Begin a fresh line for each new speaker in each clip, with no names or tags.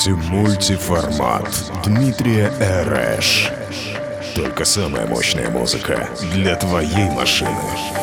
слушаете мультиформат Дмитрия Эрэш. Только самая мощная музыка для твоей машины.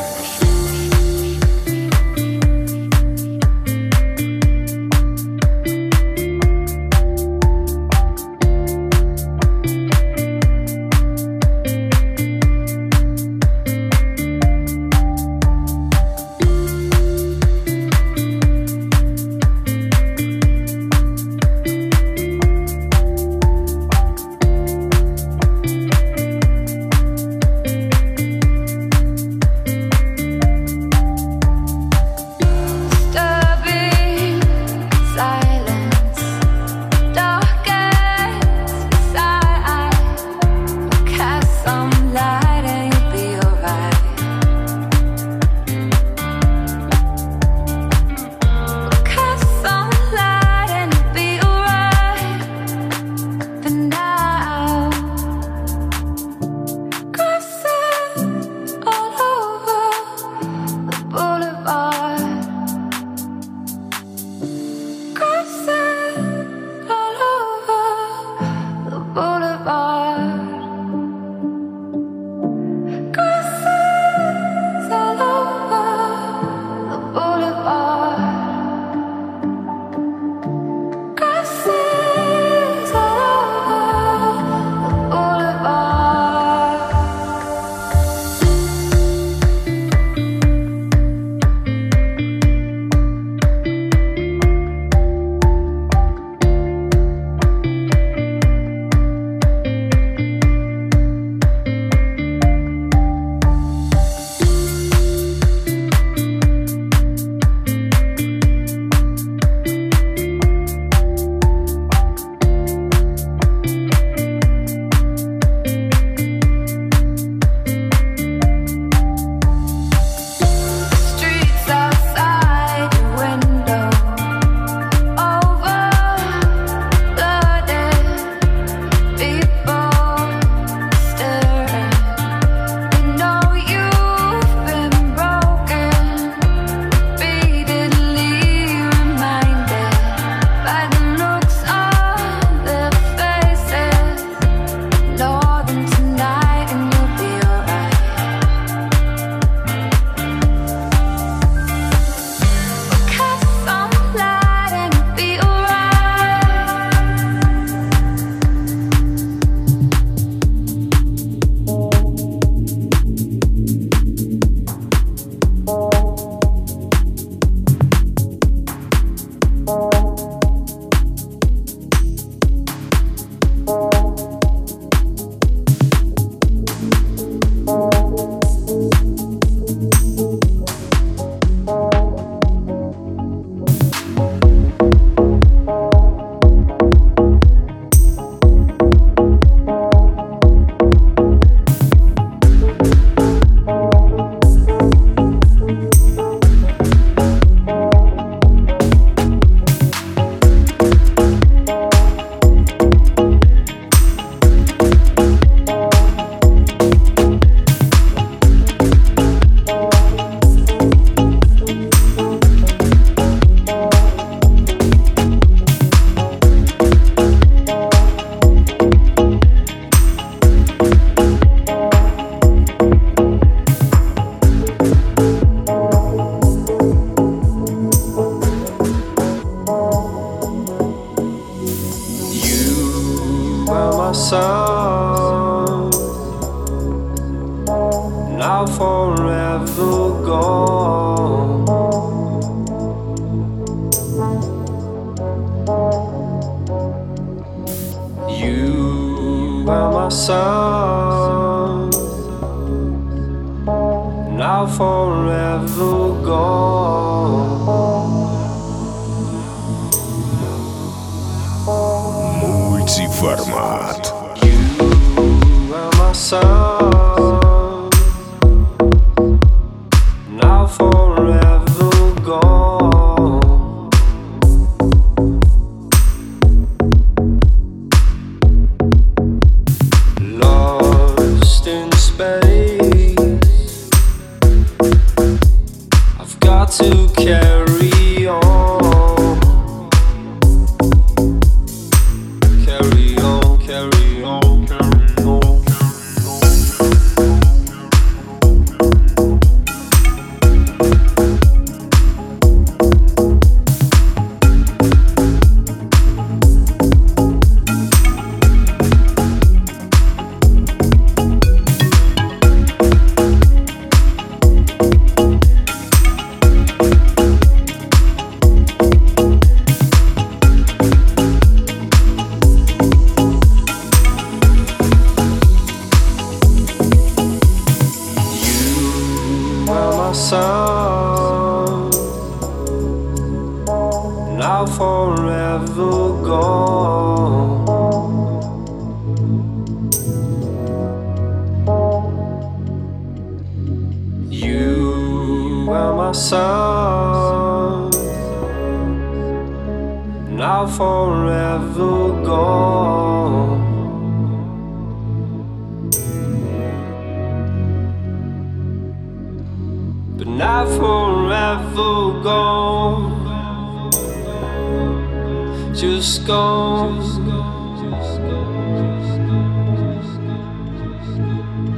Just gone.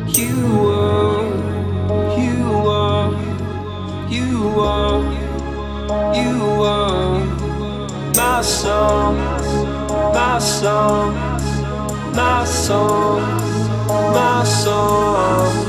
You were, you were, you were, you were my song, my song, my song, my song.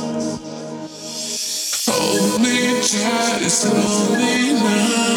Only child is lonely now.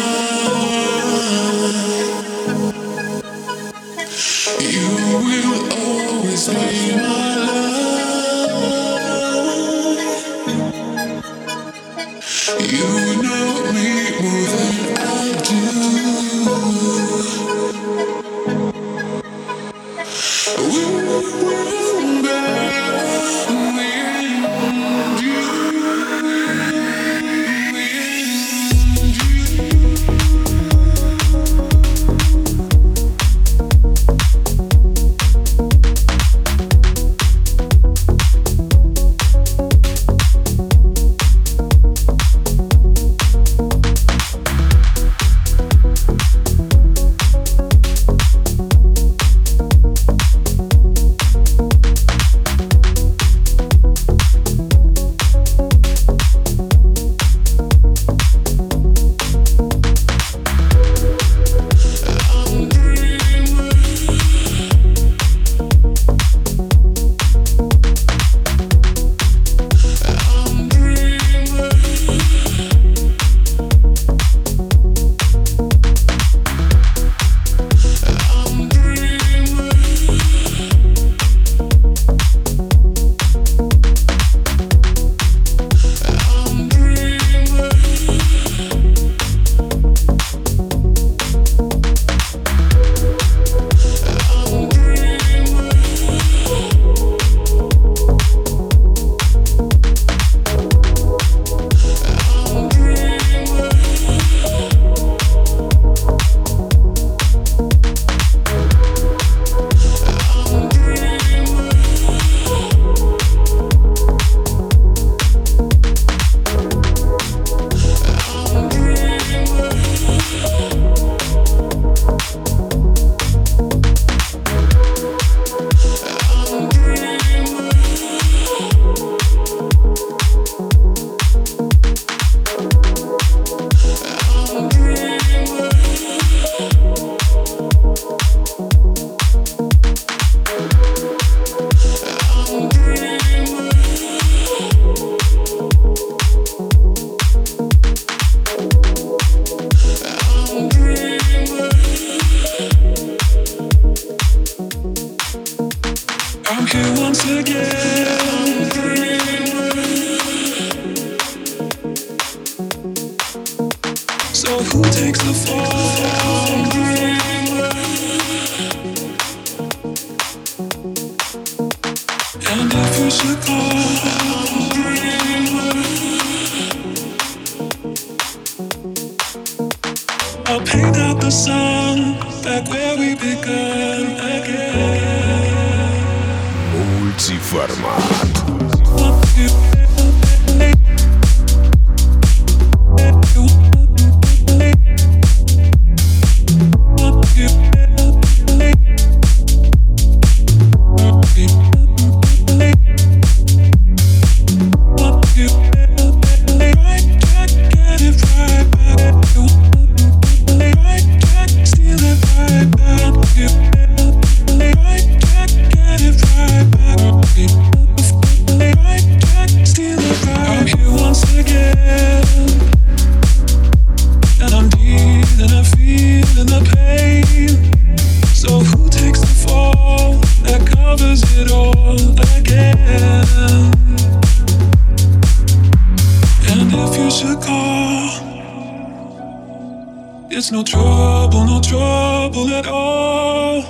trouble, no trouble at all.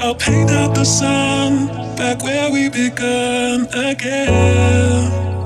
I'll paint out the sun back where we began again.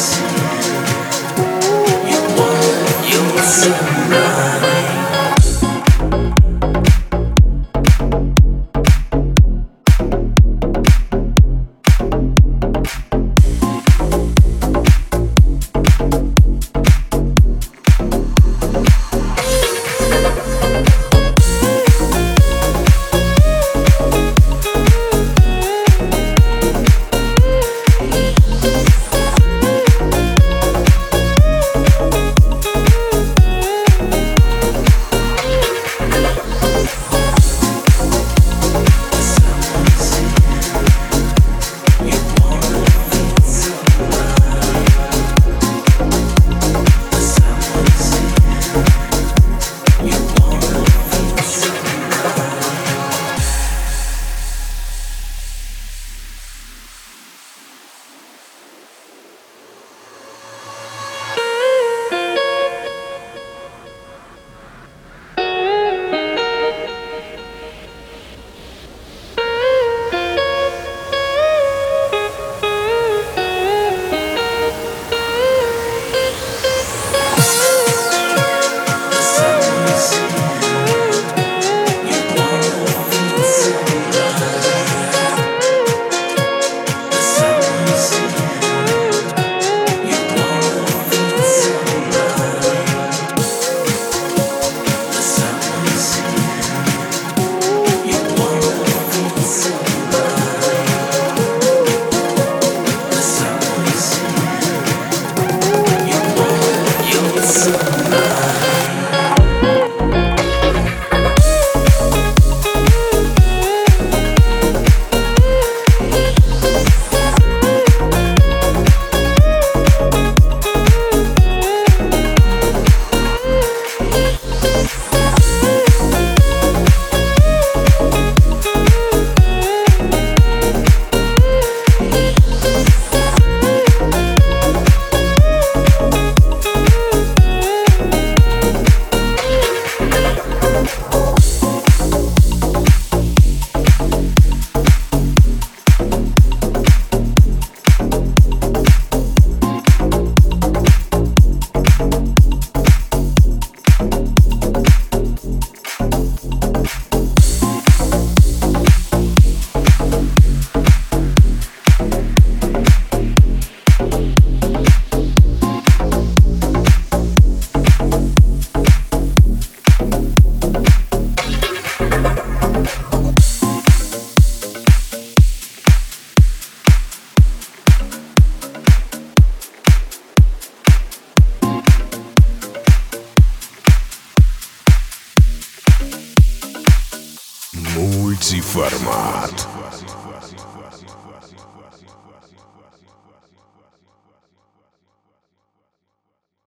You want yourself.